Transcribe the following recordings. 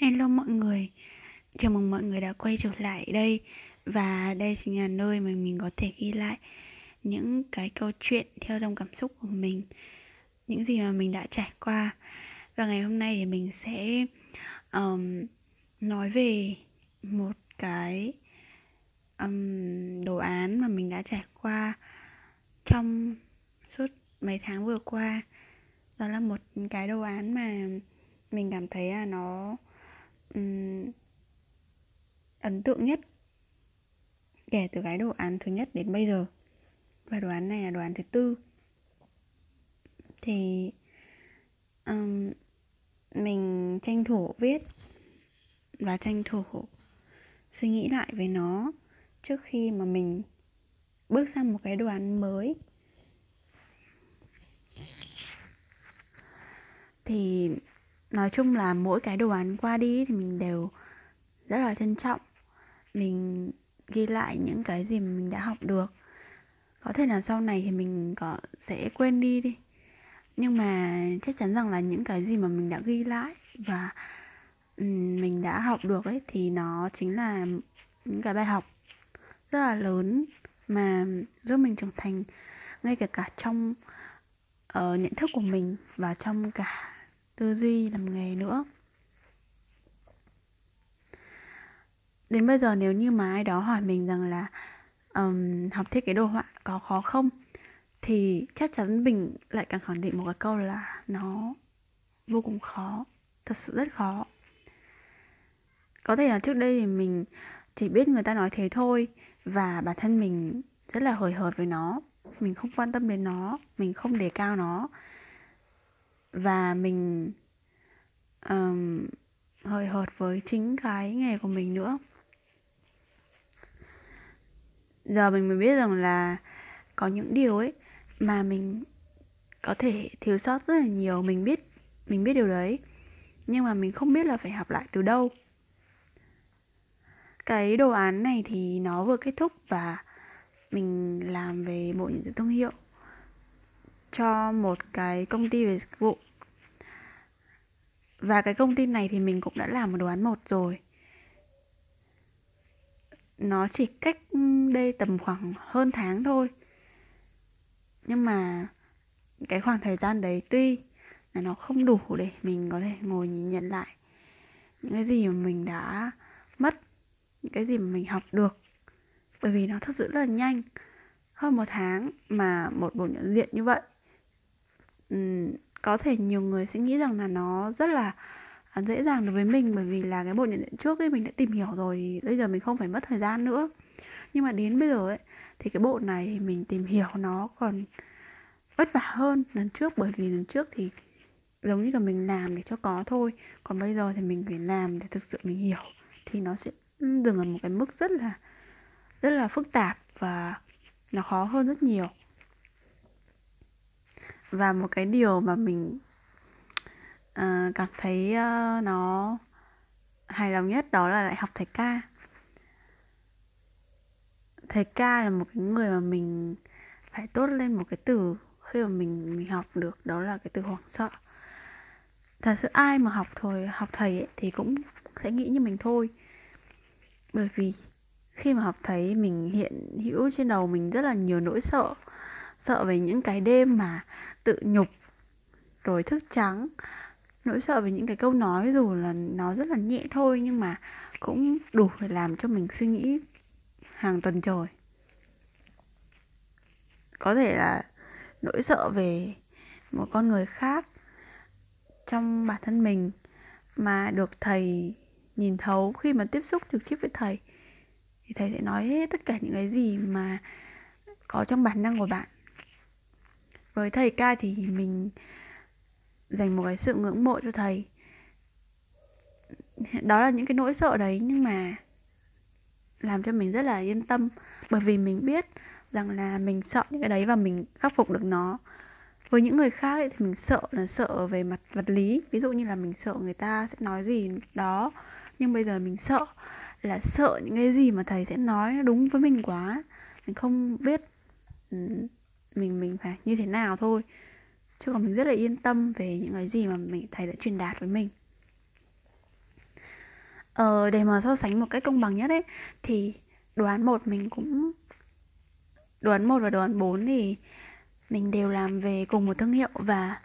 Hello mọi người, chào mừng mọi người đã quay trở lại đây. Và đây chính là nơi mà mình có thể ghi lại những cái câu chuyện theo dòng cảm xúc của mình Những gì mà mình đã trải qua. Và ngày hôm nay thì mình sẽ um, nói về một cái um, đồ án mà mình đã trải qua trong suốt mấy tháng vừa qua. Đó là một cái đồ án mà mình cảm thấy là nó um, ấn tượng nhất kể từ cái đồ án thứ nhất đến bây giờ và đồ án này là đồ án thứ tư. Thì um, mình tranh thủ viết và tranh thủ suy nghĩ lại về nó trước khi mà mình bước sang một cái đồ án mới. Thì nói chung là mỗi cái đồ án qua đi thì mình đều rất là trân trọng. Mình ghi lại những cái gì mình đã học được. Có thể là sau này thì mình có sẽ quên đi đi. Nhưng mà chắc chắn rằng là những cái gì mà mình đã ghi lại và mình đã học được ấy thì nó chính là những cái bài học rất là lớn mà giúp mình trưởng thành ngay cả cả trong uh, nhận thức của mình và trong cả tư duy làm nghề nữa. Đến bây giờ nếu như mà ai đó hỏi mình rằng là um, học thiết kế đồ họa có khó không thì chắc chắn mình lại càng khẳng định một cái câu là nó vô cùng khó thật sự rất khó. Có thể là trước đây thì mình chỉ biết người ta nói thế thôi và bản thân mình rất là hời hợt với nó. Mình không quan tâm đến nó mình không đề cao nó và mình um, hơi hợt với chính cái nghề của mình nữa. Giờ mình mới biết rằng là có những điều ấy mà mình có thể thiếu sót rất là nhiều. Mình biết mình biết điều đấy. Nhưng mà mình không biết là phải học lại từ đâu. Cái đồ án này thì nó vừa kết thúc và mình làm về bộ nhận diện thương hiệu cho một cái công ty về dịch vụ và cái công ty này thì mình cũng đã làm một đồ án một rồi. Nó chỉ cách đây tầm khoảng hơn tháng thôi. Nhưng mà cái khoảng thời gian đấy tuy là nó không đủ để mình có thể ngồi nhìn nhận lại những cái gì mà mình đã mất những cái gì mà mình học được. Bởi vì nó thật sự rất là nhanh. Hơn một tháng mà một bộ nhận diện như vậy uhm, có thể nhiều người sẽ nghĩ rằng là nó rất là à, dễ dàng đối với mình bởi vì là cái bộ nhận diện trước ấy, mình đã tìm hiểu rồi thì bây giờ mình không phải mất thời gian nữa. Nhưng mà đến bây giờ ấy, thì cái bộ này thì mình tìm hiểu nó còn vất vả hơn lần trước bởi vì lần trước thì giống như là mình làm để cho có thôi, còn bây giờ thì mình phải làm để thực sự mình hiểu thì nó sẽ dừng ở một cái mức rất là rất là phức tạp và nó khó hơn rất nhiều và một cái điều mà mình uh, cảm thấy uh, nó hài lòng nhất đó là lại học thầy ca. Thầy ca là một cái người mà mình phải tốt lên một cái từ khi mà mình mình học được đó là cái từ hoảng sợ. Thật sự ai mà học thôi học thầy ấy, thì cũng sẽ nghĩ như mình thôi. Bởi vì khi mà học thầy mình hiện hữu trên đầu mình rất là nhiều nỗi sợ sợ về những cái đêm mà tự nhục rồi thức trắng. Nỗi sợ về những cái câu nói dù là nó rất là nhẹ thôi nhưng mà cũng đủ để làm cho mình suy nghĩ hàng tuần trời. Có thể là nỗi sợ về một con người khác trong bản thân mình mà được thầy nhìn thấu khi mà tiếp xúc trực tiếp với thầy, thì thầy sẽ nói hết tất cả những cái gì mà có trong bản năng của bạn với thầy ca thì mình dành một cái sự ngưỡng mộ cho thầy. Đó là những cái nỗi sợ đấy nhưng mà làm cho mình rất là yên tâm. Bởi vì mình biết rằng là mình sợ những cái đấy và mình khắc phục được nó. Với những người khác ấy, thì mình sợ là sợ về mặt vật lý. Ví dụ như là mình sợ người ta sẽ nói gì đó. Nhưng bây giờ mình sợ là sợ những cái gì mà thầy sẽ nói nó đúng với mình quá. Mình không biết mình mình phải như thế nào thôi. Chứ còn mình rất là yên tâm về những cái gì mà mình thầy đã truyền đạt với mình. Ờ, để mà so sánh một cách công bằng nhất ấy thì đồ án một mình cũng đồ án một và đồ án 4 thì mình đều làm về cùng một thương hiệu và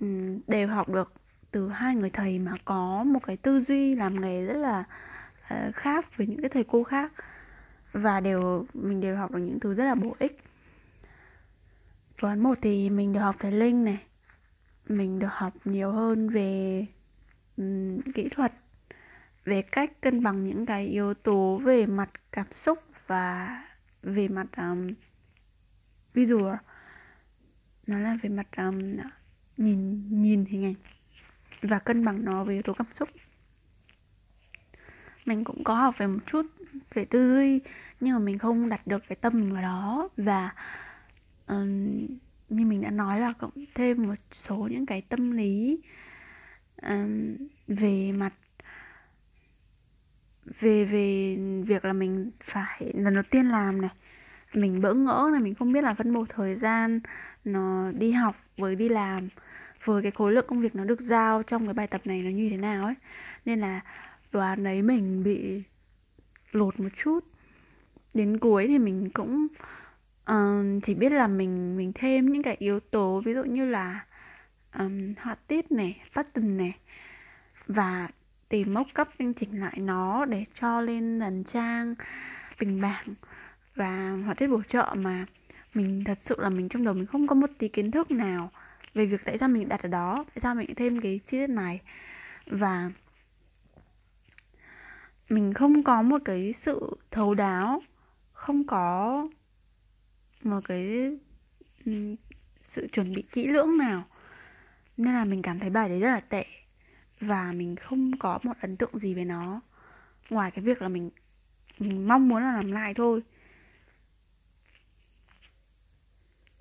um, đều học được từ hai người thầy mà có một cái tư duy làm nghề rất là uh, khác với những cái thầy cô khác. Và đều mình đều học được những thứ rất là bổ ích. Toán một thì mình được học thầy linh này. Mình được học nhiều hơn về um, kỹ thuật về cách cân bằng những cái yếu tố về mặt cảm xúc và về mặt um, visual. Nó là về mặt um, nhìn nhìn hình ảnh và cân bằng nó với yếu tố cảm xúc. Mình cũng có học về một chút về tư duy nhưng mà mình không đặt được cái tâm mình vào đó và um, như mình đã nói là cộng thêm một số những cái tâm lý um, về mặt về về việc là mình phải lần đầu tiên làm này mình bỡ ngỡ này mình không biết là phân bổ thời gian nó đi học với đi làm với cái khối lượng công việc nó được giao trong cái bài tập này nó như thế nào ấy. Nên là đoán đấy mình bị lột một chút. Đến cuối thì mình cũng um, chỉ biết là mình mình thêm những cái yếu tố ví dụ như là um, họa tiết này pattern này và tìm mốc cấp anh chỉnh lại nó để cho lên dàn trang bình bảng và họa tiết bổ trợ mà mình thật sự là mình trong đầu mình không có một tí kiến thức nào về việc tại sao mình đặt ở đó tại sao mình thêm cái chi tiết này. Và mình không có một cái sự thấu đáo không có một cái ừ, sự chuẩn bị kỹ lưỡng nào. Nên là mình cảm thấy bài đấy rất là tệ. Và mình không có một ấn tượng gì về nó. Ngoài cái việc là mình mình mong muốn là làm lại thôi.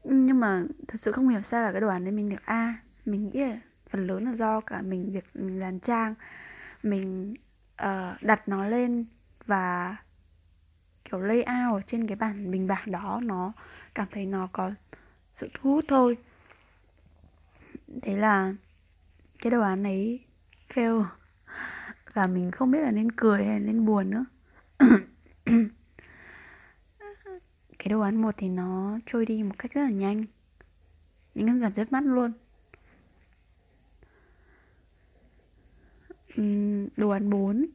Nhưng mà thật sự không hiểu sao là cái đoàn đấy mình được A. Mình nghĩ là phần lớn là do cả mình việc mình dàn trang mình uh, đặt nó lên và kiểu layout ở trên cái bản bình bảng đó nó cảm thấy nó có sự thu hút thôi. Thế là cái đồ án ấy fail và mình không biết là nên cười hay nên buồn nữa. Cái đồ án một thì nó trôi đi một cách rất là nhanh. Những gần rất mắt luôn. Đồ án 4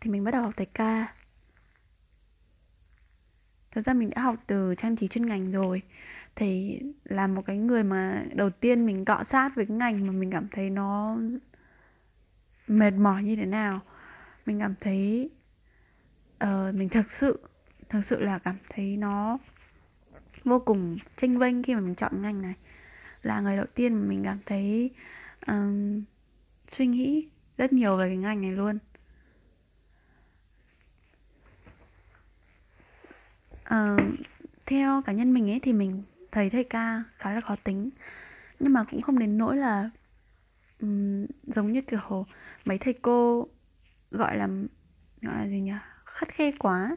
thì mình bắt đầu học thầy ca thật ra mình đã học từ trang trí chuyên ngành rồi. Thì là một cái người mà đầu tiên mình cọ sát với cái ngành mà mình cảm thấy nó mệt mỏi như thế nào. Mình cảm thấy uh, mình thực sự thực sự là cảm thấy nó vô cùng tranh vinh khi mà mình chọn ngành này. Là người đầu tiên mà mình cảm thấy um, suy nghĩ rất nhiều về cái ngành này luôn. Uh, theo cá nhân mình ấy thì mình thấy thầy ca khá là khó tính. Nhưng mà cũng không đến nỗi là um, giống như kiểu mấy thầy cô gọi là gọi là gì nhỉ? Khắt khe quá.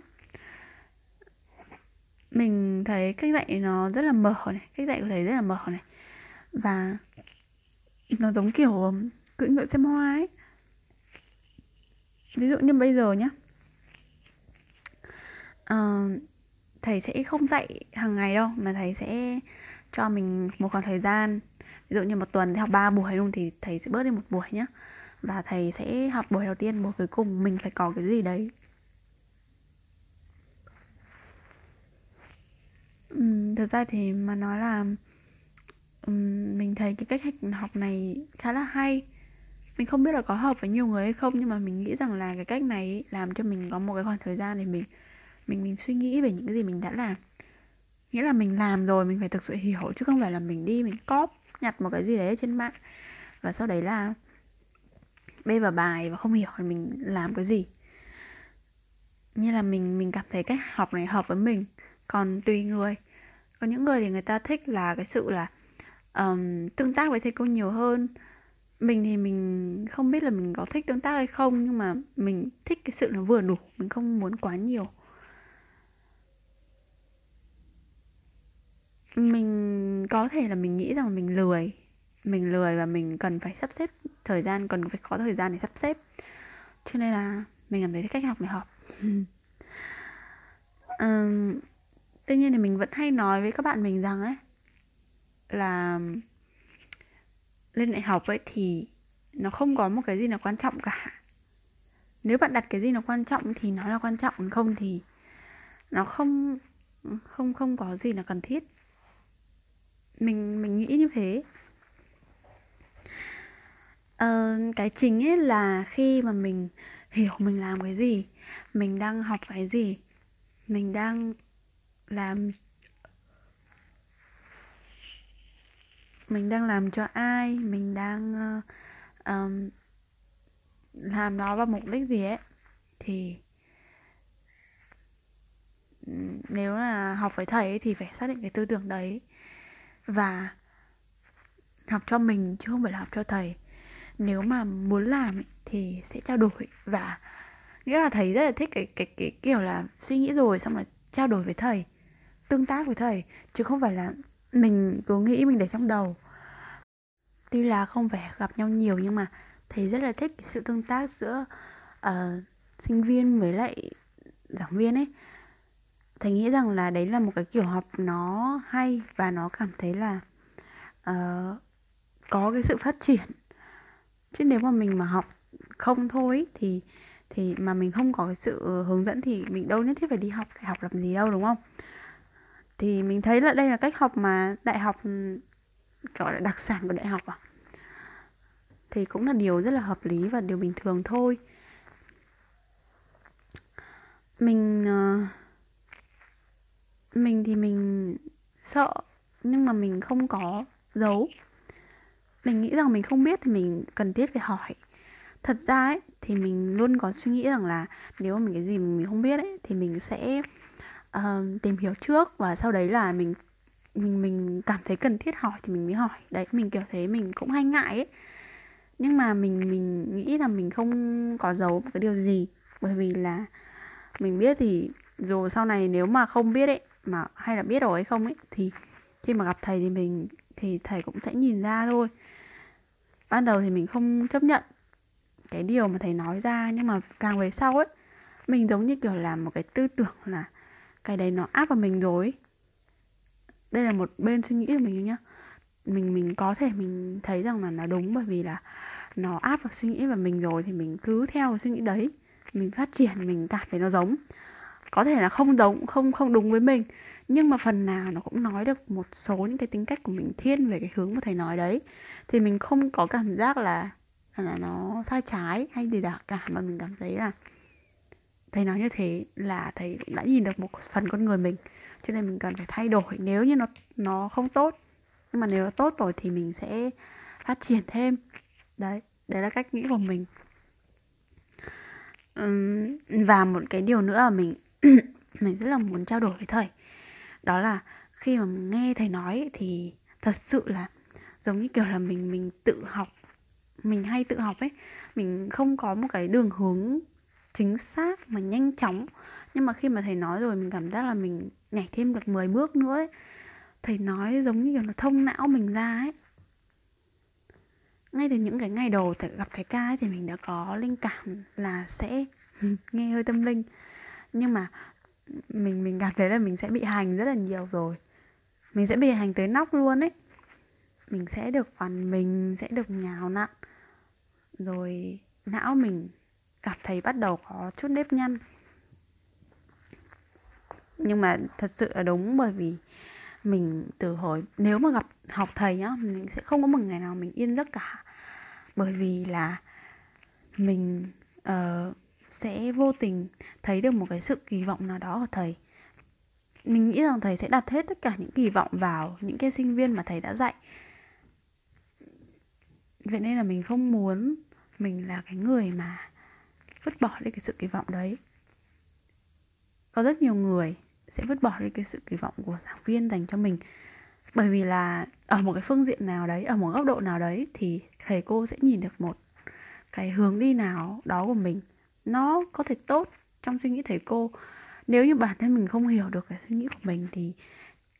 Mình thấy cách dạy nó rất là mở này cách dạy của thầy rất là mở này. Và nó giống kiểu cưỡi ngựa xem hoa ấy. Ví dụ như bây giờ nhá. Uh, thầy sẽ không dạy hàng ngày đâu mà thầy sẽ cho mình một khoảng thời gian. Ví dụ như một tuần thì học 3 buổi luôn thì thầy sẽ bớt đi một buổi nhá. Và thầy sẽ học buổi đầu tiên buổi cuối cùng mình phải có cái gì đấy. Uhm, thực ra thì mà nói là uhm, mình thấy cái cách học này khá là hay. Mình không biết là có hợp với nhiều người hay không nhưng mà mình nghĩ rằng là cái cách này làm cho mình có một cái khoảng thời gian để mình mình mình suy nghĩ về những cái gì mình đã làm. Nghĩa là mình làm rồi mình phải thực sự hiểu chứ không phải là mình đi mình cóp nhặt một cái gì đấy trên mạng. Và sau đấy là bê vào bài và không hiểu là mình làm cái gì. Như là mình mình cảm thấy cách học này hợp với mình. Còn tùy người. Có những người thì người ta thích là cái sự là um, tương tác với thầy cô nhiều hơn. Mình thì mình không biết là mình có thích tương tác hay không nhưng mà mình thích cái sự nó vừa đủ mình không muốn quá nhiều. Mình có thể là mình nghĩ rằng mình lười. Mình lười và mình cần phải sắp xếp thời gian cần phải có thời gian để sắp xếp. Cho nên là mình cảm thấy cách học này hợp. Um, tuy nhiên thì mình vẫn hay nói với các bạn mình rằng ấy là lên đại học ấy thì nó không có một cái gì là quan trọng cả. Nếu bạn đặt cái gì nó quan trọng thì nó là quan trọng còn không thì nó không không không có gì là cần thiết mình mình nghĩ như thế. Ờ, cái chính ấy là khi mà mình hiểu mình làm cái gì mình đang học cái gì mình đang làm mình đang làm cho ai mình đang uh, um, làm nó vào mục đích gì ấy thì nếu là học với thầy ấy, thì phải xác định cái tư tưởng đấy và học cho mình chứ không phải là học cho thầy. Nếu mà muốn làm thì sẽ trao đổi và nghĩa là thầy rất là thích cái cái cái kiểu là suy nghĩ rồi xong rồi trao đổi với thầy tương tác với thầy chứ không phải là mình cứ nghĩ mình để trong đầu. Tuy là không phải gặp nhau nhiều nhưng mà thầy rất là thích cái sự tương tác giữa uh, sinh viên với lại giảng viên ấy thầy nghĩ rằng là đấy là một cái kiểu học nó hay và nó cảm thấy là uh, có cái sự phát triển. Chứ nếu mà mình mà học không thôi thì thì mà mình không có cái sự hướng dẫn thì mình đâu nhất thiết phải đi học đại học làm gì đâu đúng không? Thì mình thấy là đây là cách học mà đại học gọi là đặc sản của đại học à? Thì cũng là điều rất là hợp lý và điều bình thường thôi. Mình uh, mình thì mình sợ nhưng mà mình không có giấu. Mình nghĩ rằng mình không biết thì mình cần thiết phải hỏi. Thật ra ấy thì mình luôn có suy nghĩ rằng là nếu mà mình cái gì mình không biết ấy thì mình sẽ uh, tìm hiểu trước và sau đấy là mình mình mình cảm thấy cần thiết hỏi thì mình mới hỏi. Đấy mình kiểu thế mình cũng hay ngại ấy. Nhưng mà mình mình nghĩ là mình không có giấu một cái điều gì. Bởi vì là mình biết thì dù sau này nếu mà không biết ấy mà hay là biết rồi hay không ấy, thì khi mà gặp thầy thì mình, thì thầy cũng sẽ nhìn ra thôi. Ban đầu thì mình không chấp nhận cái điều mà thầy nói ra, nhưng mà càng về sau ấy, mình giống như kiểu là một cái tư tưởng là cái đấy nó áp vào mình rồi đây là một bên suy nghĩ của mình nhá. Mình mình có thể mình thấy rằng là nó đúng bởi vì là nó áp vào suy nghĩ và mình rồi thì mình cứ theo cái suy nghĩ đấy. Mình phát triển, mình cảm thấy nó giống có thể là không giống không không đúng với mình. Nhưng mà phần nào nó cũng nói được một số những cái tính cách của mình thiên về cái hướng mà thầy nói đấy. Thì mình không có cảm giác là là nó sai trái hay gì đó cả mà mình cảm thấy là thầy nói như thế là thầy cũng đã nhìn được một phần con người mình. Cho nên mình cần phải thay đổi. Nếu như nó nó không tốt, nhưng mà nếu nó tốt rồi thì mình sẽ phát triển thêm. Đấy đấy là cách nghĩ của mình. Và một cái điều nữa là mình mình rất là muốn trao đổi với thầy. Đó là khi mà nghe thầy nói thì thật sự là giống như kiểu là mình mình tự học mình hay tự học ấy. Mình không có một cái đường hướng chính xác mà nhanh chóng. Nhưng mà khi mà thầy nói rồi mình cảm giác là mình nhảy thêm được 10 bước nữa ấy. Thầy nói giống như kiểu nó thông não mình ra ấy. Ngay từ những cái ngày đầu gặp thầy ca ấy, thì mình đã có linh cảm là sẽ nghe hơi tâm linh nhưng mà mình mình cảm thấy là mình sẽ bị hành rất là nhiều rồi. Mình sẽ bị hành tới nóc luôn ấy. Mình sẽ được phần mình sẽ được nhào nặn. Rồi não mình cảm thấy bắt đầu có chút nếp nhăn. Nhưng mà thật sự là đúng bởi vì mình từ hồi nếu mà gặp học thầy nhá mình sẽ không có một ngày nào mình yên giấc cả. Bởi vì là mình uh, sẽ vô tình thấy được một cái sự kỳ vọng nào đó ở thầy. Mình nghĩ rằng thầy sẽ đặt hết tất cả những kỳ vọng vào những cái sinh viên mà thầy đã dạy. Vậy nên là mình không muốn mình là cái người mà vứt bỏ đi cái sự kỳ vọng đấy. Có rất nhiều người sẽ vứt bỏ đi cái sự kỳ vọng của giảng viên dành cho mình. Bởi vì là ở một cái phương diện nào đấy, ở một góc độ nào đấy thì thầy cô sẽ nhìn được một cái hướng đi nào đó của mình nó có thể tốt trong suy nghĩ thầy cô. Nếu như bản thân mình không hiểu được cái suy nghĩ của mình thì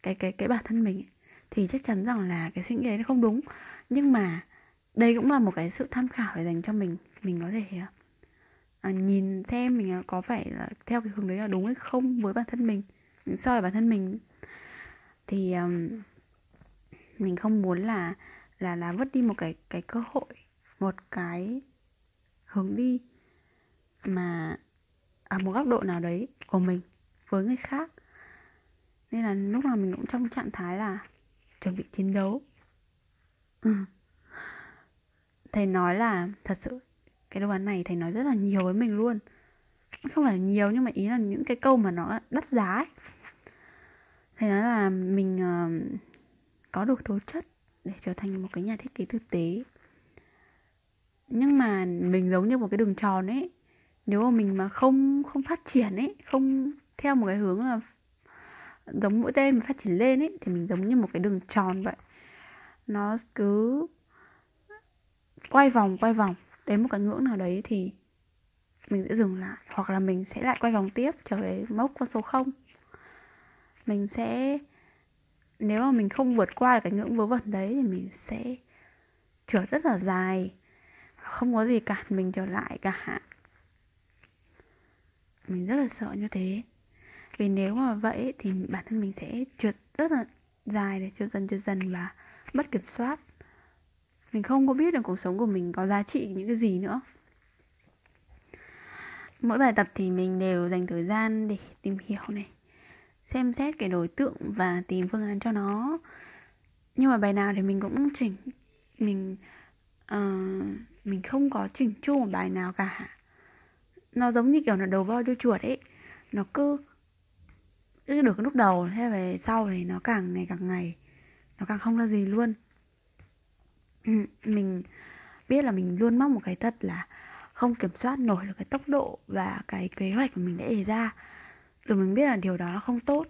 cái cái cái bản thân mình thì chắc chắn rằng là cái suy nghĩ đấy nó không đúng. Nhưng mà đây cũng là một cái sự tham khảo để dành cho mình mình có thể à, nhìn xem mình có phải là theo cái hướng đấy là đúng hay không với bản thân mình mình soi bản thân mình. Thì um, mình không muốn là là là vứt đi một cái cái cơ hội một cái hướng đi mà ở một góc độ nào đấy của mình với người khác. Nên là lúc nào mình cũng trong trạng thái là chuẩn bị chiến đấu. Ừ. thầy nói là thật sự cái đồ án này thầy nói rất là nhiều với mình luôn. Không phải là nhiều nhưng mà ý là những cái câu mà nó đắt giá ấy. thầy nói là mình uh, có đủ tố chất để trở thành một cái nhà thiết kế thực tế. Nhưng mà mình giống như một cái đường tròn ấy nếu mà mình mà không không phát triển ấy, không theo một cái hướng là giống mũi tên mà phát triển lên ấy, thì mình giống như một cái đường tròn vậy. Nó cứ quay vòng quay vòng. Đến một cái ngưỡng nào đấy thì mình sẽ dừng lại, hoặc là mình sẽ lại quay vòng tiếp trở về mốc con số 0 mình sẽ, nếu mà mình không vượt qua được cái ngưỡng vớ vẩn đấy thì mình sẽ trượt rất là dài. Không có gì cản mình trở lại cả mình rất là sợ như thế. Vì nếu mà vậy thì bản thân mình sẽ trượt rất là dài để trượt dần trượt dần và mất kiểm soát. Mình không có biết được cuộc sống của mình có giá trị những cái gì nữa. Mỗi bài tập thì mình đều dành thời gian để tìm hiểu này xem xét cái đối tượng và tìm phương án cho nó. Nhưng mà bài nào thì mình cũng chỉnh mình uh, mình không có chỉnh chu một bài nào cả nó giống như kiểu là đầu voi đuôi chuột ấy. Nó cứ cứ được lúc đầu, thế về sau thì nó càng ngày càng ngày, nó càng không ra gì luôn. Mình biết là mình luôn mắc một cái tật là không kiểm soát nổi được cái tốc độ và cái kế hoạch của mình đã đề ra. Rồi mình biết là điều đó nó không tốt.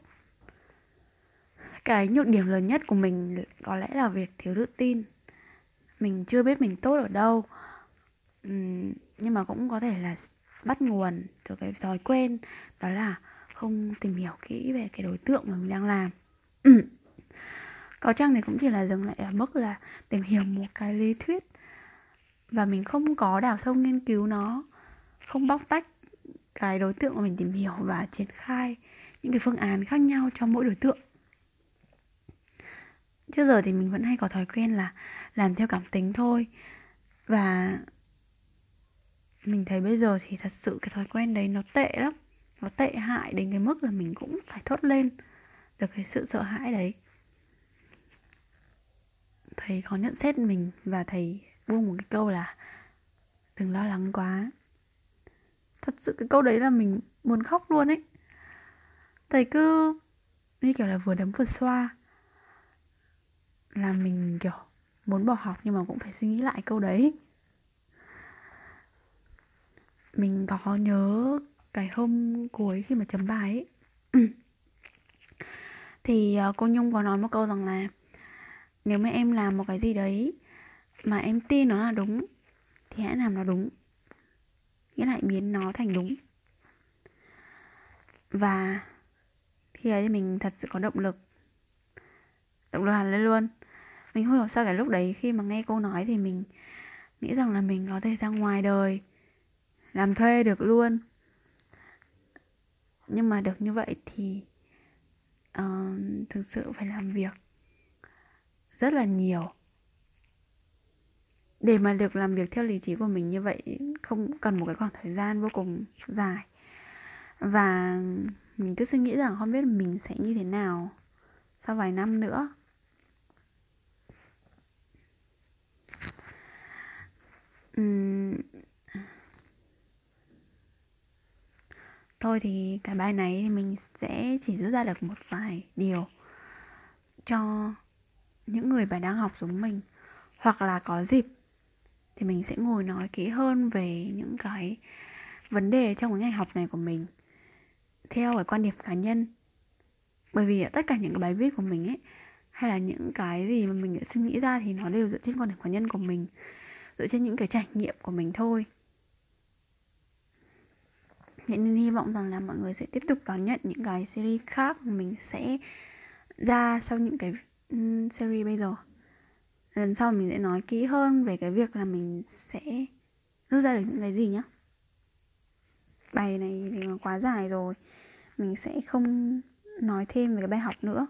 Cái nhược điểm lớn nhất của mình có lẽ là việc thiếu tự tin. Mình chưa biết mình tốt ở đâu. Nhưng mà cũng có thể là bắt nguồn từ cái thói quen, đó là không tìm hiểu kỹ về cái đối tượng mà mình đang làm. Ừ. Có chăng thì cũng chỉ là dừng lại ở mức là tìm hiểu một cái lý thuyết và mình không có đào sâu nghiên cứu nó, không bóc tách cái đối tượng mà mình tìm hiểu và triển khai những cái phương án khác nhau cho mỗi đối tượng. Trước giờ thì mình vẫn hay có thói quen là làm theo cảm tính thôi và mình thấy bây giờ thì thật sự cái thói quen đấy nó tệ lắm. Nó tệ hại đến cái mức là mình cũng phải thốt lên được cái sự sợ hãi đấy. Thầy có nhận xét mình và thầy buông một cái câu là đừng lo lắng quá. Thật sự cái câu đấy là mình muốn khóc luôn ấy. Thầy cứ như kiểu là vừa đấm vừa xoa là mình kiểu muốn bỏ học nhưng mà cũng phải suy nghĩ lại câu đấy mình có nhớ cái hôm cuối khi mà chấm bài ấy. Thì ờ, cô nhung có nói một câu rằng là nếu mà em làm một cái gì đấy mà em tin nó là đúng thì hãy làm nó đúng. Nghĩa là biến nó thành đúng. Và khi ấy thì mình thật sự có động lực. Động lực hẳn lên luôn. Mình không hiểu sao cái lúc đấy khi mà nghe cô nói thì mình nghĩ rằng là mình có thể ra ngoài đời làm thuê được luôn. Nhưng mà được như vậy thì uh, thực sự phải làm việc rất là nhiều. Để mà được làm việc theo lý trí của mình như vậy không cần một cái khoảng thời gian vô cùng dài. Và mình cứ suy nghĩ rằng không biết mình sẽ như thế nào sau vài năm nữa. Uhm, thôi thì cái bài này thì mình sẽ chỉ rút ra được một vài điều cho những người bạn đang học giống mình. Hoặc là có dịp thì mình sẽ ngồi nói kỹ hơn về những cái vấn đề trong cái ngành học này của mình theo cái quan điểm cá nhân. Bởi vì tất cả những cái bài viết của mình ấy, hay là những cái gì mà mình đã suy nghĩ ra thì nó đều dựa trên quan điểm cá nhân của mình, dựa trên những cái trải nghiệm của mình thôi nên hy vọng rằng là mọi người sẽ tiếp tục đón nhận những cái series khác mà mình sẽ ra sau những cái series bây giờ. Lần sau mình sẽ nói kỹ hơn về cái việc là mình sẽ rút ra được những cái gì nhá. Bài này thì nó quá dài rồi. Mình sẽ không nói thêm về cái bài học nữa.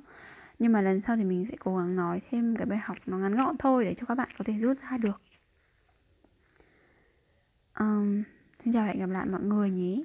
Nhưng mà lần sau thì mình sẽ cố gắng nói thêm cái bài học nó ngắn gọn thôi để cho các bạn có thể rút ra được. Um, xin chào và hẹn gặp lại mọi người nhé.